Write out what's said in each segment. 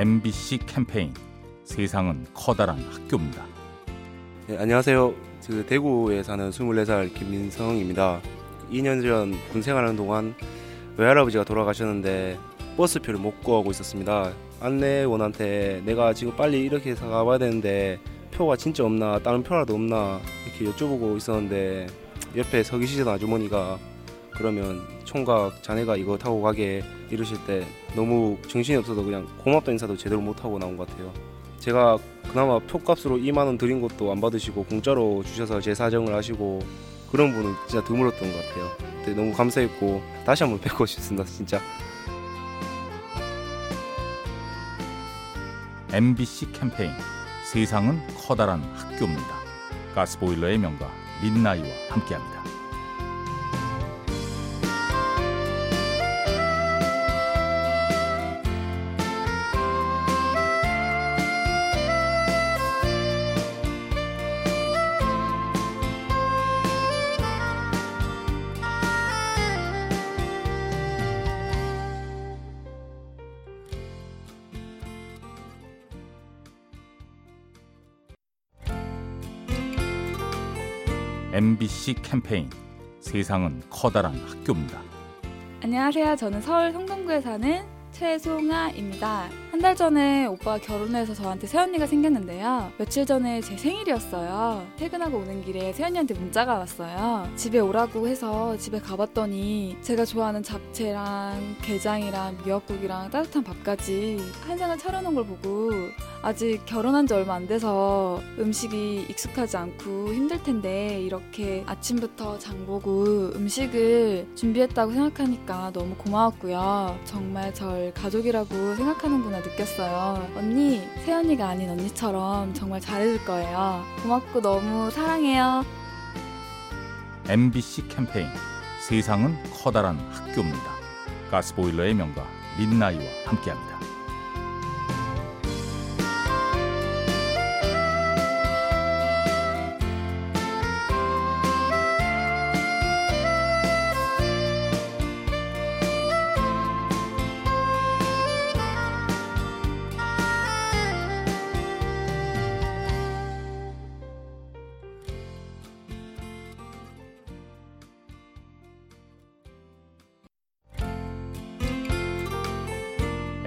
MBC 캠페인 세상은 커다란 학교입니다. 네, 안녕하세요. 그 대구에 사는 24살 김민성입니다. 2년 전 군생활하는 동안 외할아버지가 돌아가셨는데 버스표를 못 구하고 있었습니다. 안내원한테 내가 지금 빨리 이렇게 해서 가봐야 되는데 표가 진짜 없나 다른 표라도 없나 이렇게 여쭤보고 있었는데 옆에 서 계시던 아주머니가 그러면 총각 자네가 이거 타고 가게 이러실 때 너무 정신이 없어서 그냥 고맙다 인사도 제대로 못 하고 나온 것 같아요. 제가 그나마 표값으로 2만 원 드린 것도 안 받으시고 공짜로 주셔서 제 사정을 하시고 그런 분은 진짜 드물었던 것 같아요. 그때 너무 감사했고 다시 한번 뵙고 싶습니다, 진짜. MBC 캠페인 세상은 커다란 학교입니다. 가스보일러의 명가 민나이와 함께합니다. MBC 캠페인 세상은 커다란 학교입니다. 안녕하세요. 저는 서울 성동구에 사는 최송아입니다. 한 달 전에 오빠가 결혼해서 저한테 새언니가 생겼는데요. 며칠 전에 제 생일이었어요. 퇴근하고 오는 길에 새언니한테 문자가 왔어요. 집에 오라고 해서 집에 가봤더니 제가 좋아하는 잡채랑 게장이랑 미역국이랑 따뜻한 밥까지 한 상을 차려놓은 걸 보고 아직 결혼한 지 얼마 안 돼서 음식이 익숙하지 않고 힘들 텐데 이렇게 아침부터 장 보고 음식을 준비했다고 생각하니까 너무 고마웠고요. 정말 절 가족이라고 생각하는구나 느꼈어요. 언니, 새언니가 아닌 언니처럼 정말 잘해줄 거예요. 고맙고 너무 사랑해요. MBC 캠페인 세상은 커다란 학교입니다. 가스보일러의 명가 민나이와 함께합니다.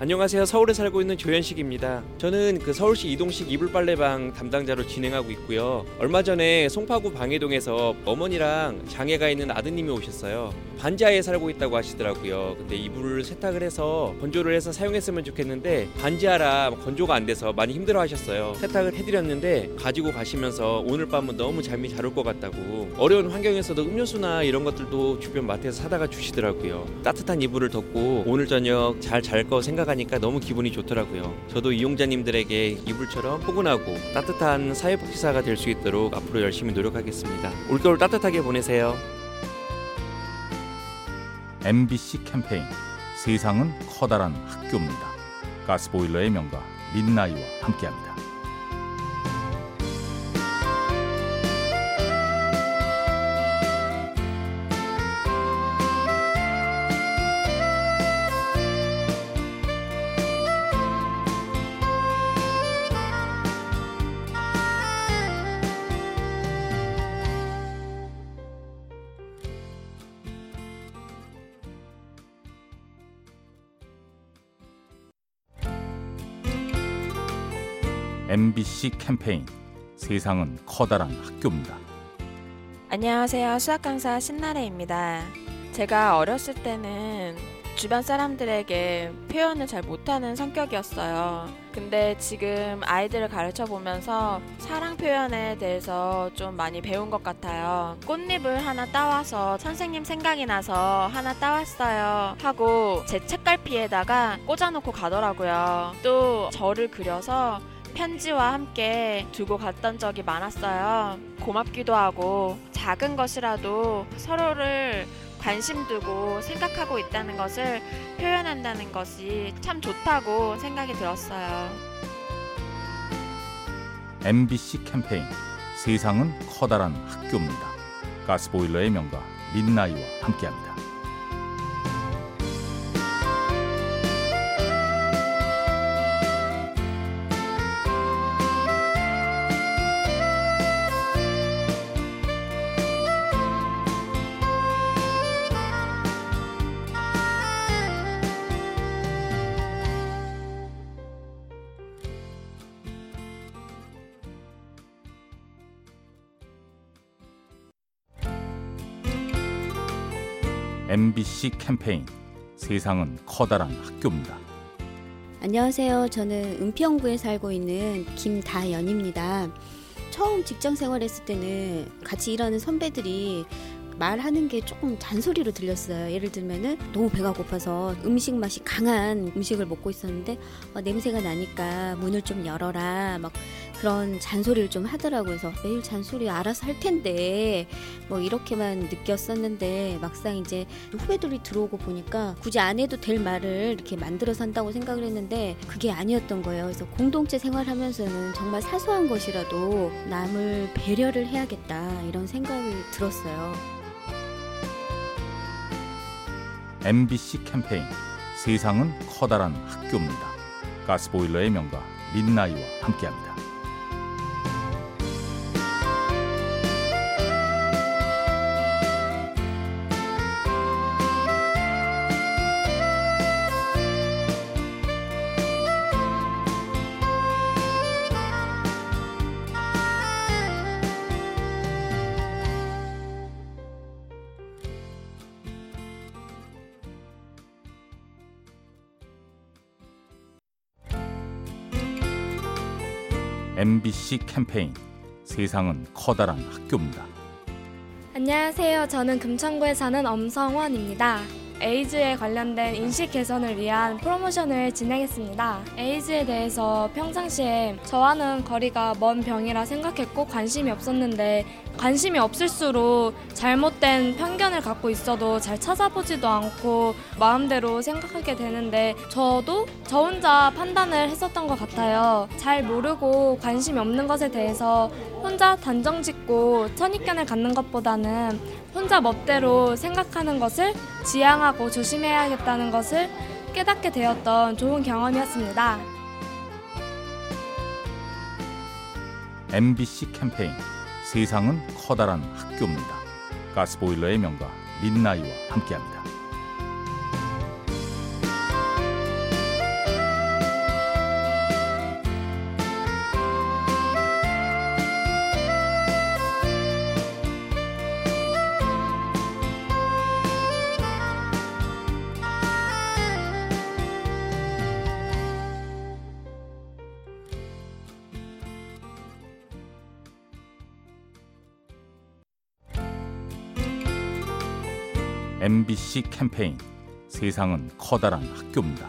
안녕하세요. 서울에 살고 있는 조현식입니다. 저는 그 서울시 이동식 이불 빨래방 담당자로 진행하고 있고요. 얼마 전에 송파구 방해동에서 어머니랑 장애가 있는 아드님이 오셨어요. 반지하에 살고 있다고 하시더라고요. 근데 이불을 세탁을 해서 건조를 해서 사용했으면 좋겠는데 반지하라 건조가 안 돼서 많이 힘들어 하셨어요. 세탁을 해드렸는데 가지고 가시면서 오늘 밤은 너무 잠이 잘 올 것 같다고 어려운 환경에서도 음료수나 이런 것들도 주변 마트에서 사다가 주시더라고요. 따뜻한 이불을 덮고 오늘 저녁 잘 잘 거 생각하니까 너무 기분이 좋더라고요. 저도 이용자님들에게 이불처럼 포근하고 따뜻한 사회복지사가 될 수 있도록 앞으로 열심히 노력하겠습니다. 올겨울 따뜻하게 보내세요. MBC 캠페인 세상은 커다란 학교입니다. 가스보일러의 명가 민나이와 함께합니다. MBC 캠페인 세상은 커다란 학교입니다. 안녕하세요. 수학 강사 신나래입니다. 제가 어렸을 때는 주변 사람들에게 표현을 잘 못하는 성격이었어요. 근데 지금 아이들을 가르쳐 보면서 사랑 표현에 대해서 좀 많이 배운 것 같아요. 꽃잎을 하나 따와서 선생님 생각이 나서 하나 따왔어요. 하고 제 책갈피에다가 꽂아놓고 가더라고요. 또 저를 그려서 편지와 함께 두고 갔던 적이 많았어요. 고맙기도 하고 작은 것이라도 서로를 관심 두고 생각하고 있다는 것을 표현한다는 것이 참 좋다고 생각이 들었어요. MBC 캠페인 세상은 커다란 학교입니다. 가스보일러의 명가 민나이와 함께합니다. MBC 캠페인 세상은 커다란 학교입니다. 안녕하세요. 저는 은평구에 살고 있는 김다연입니다. 처음 직장 생활했을 때는 같이 일하는 선배들이 말하는 게 조금 잔소리로 들렸어요. 예를 들면은 너무 배가 고파서 음식 맛이 강한 음식을 먹고 있었는데 어, 냄새가 나니까 문을 좀 열어라 막 그런 잔소리를 좀 하더라고요. 그래서 매일 잔소리 알아서 할 텐데 뭐 이렇게만 느꼈었는데 막상 이제 후배들이 들어오고 보니까 굳이 안 해도 될 말을 이렇게 만들어서 한다고 생각을 했는데 그게 아니었던 거예요. 그래서 공동체 생활하면서는 정말 사소한 것이라도 남을 배려를 해야겠다 이런 생각이 들었어요. MBC 캠페인 세상은 커다란 학교입니다. 가스보일러의 명가 민나이와 함께합니다. MBC 캠페인 세상은 커다란 학교입니다. 안녕하세요. 저는 금천구에 사는 엄성원입니다. 에이즈에 관련된 인식 개선을 위한 프로모션을 진행했습니다. 에이즈에 대해서 평상시에 저와는 거리가 먼 병이라 생각했고 관심이 없었는데 관심이 없을수록 잘못된 편견을 갖고 있어도 잘 찾아보지도 않고 마음대로 생각하게 되는데 저도 저 혼자 판단을 했었던 것 같아요. 잘 모르고 관심이 없는 것에 대해서 혼자 단정 짓고 선입견을 갖는 것보다는 혼자 멋대로 생각하는 것을 지양하고 조심해야겠다는 것을 깨닫게 되었던 좋은 경험이었습니다. MBC 캠페인 세상은 커다란 학교입니다. 가스보일러의 명가 민나이와 함께합니다. MBC 캠페인 세상은 커다란 학교입니다.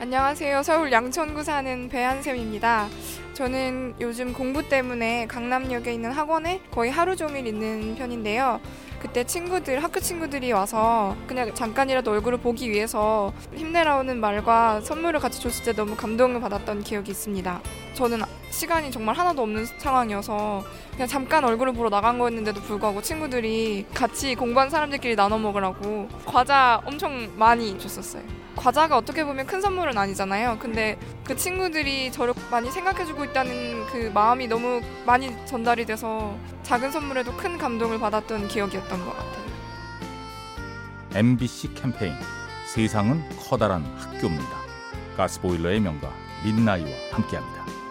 안녕하세요. 서울 양천구 사는 배한샘입니다. 저는 요즘 공부 때문에 강남역에 있는 학원에 거의 하루 종일 있는 편인데요. 그때 친구들, 학교 친구들이 와서 그냥 잠깐이라도 얼굴을 보기 위해서 힘내라는 말과 선물을 같이 줬을 때 너무 감동을 받았던 기억이 있습니다. 저는 시간이 정말 하나도 없는 상황이어서 그냥 잠깐 얼굴을 보러 나간 거였는데도 불구하고 친구들이 같이 공부한 사람들끼리 나눠 먹으라고 과자 엄청 많이 줬었어요. 과자가 어떻게 보면 큰 선물은 아니잖아요. 근데 그 친구들이 저를 많이 생각해주고 있다는 그 마음이 너무 많이 전달이 돼서 작은 선물에도 큰 감동을 받았던 기억이었던 것 같아요. MBC 캠페인 세상은 커다란 학교입니다. 가스보일러의 명가 민나이와 함께합니다.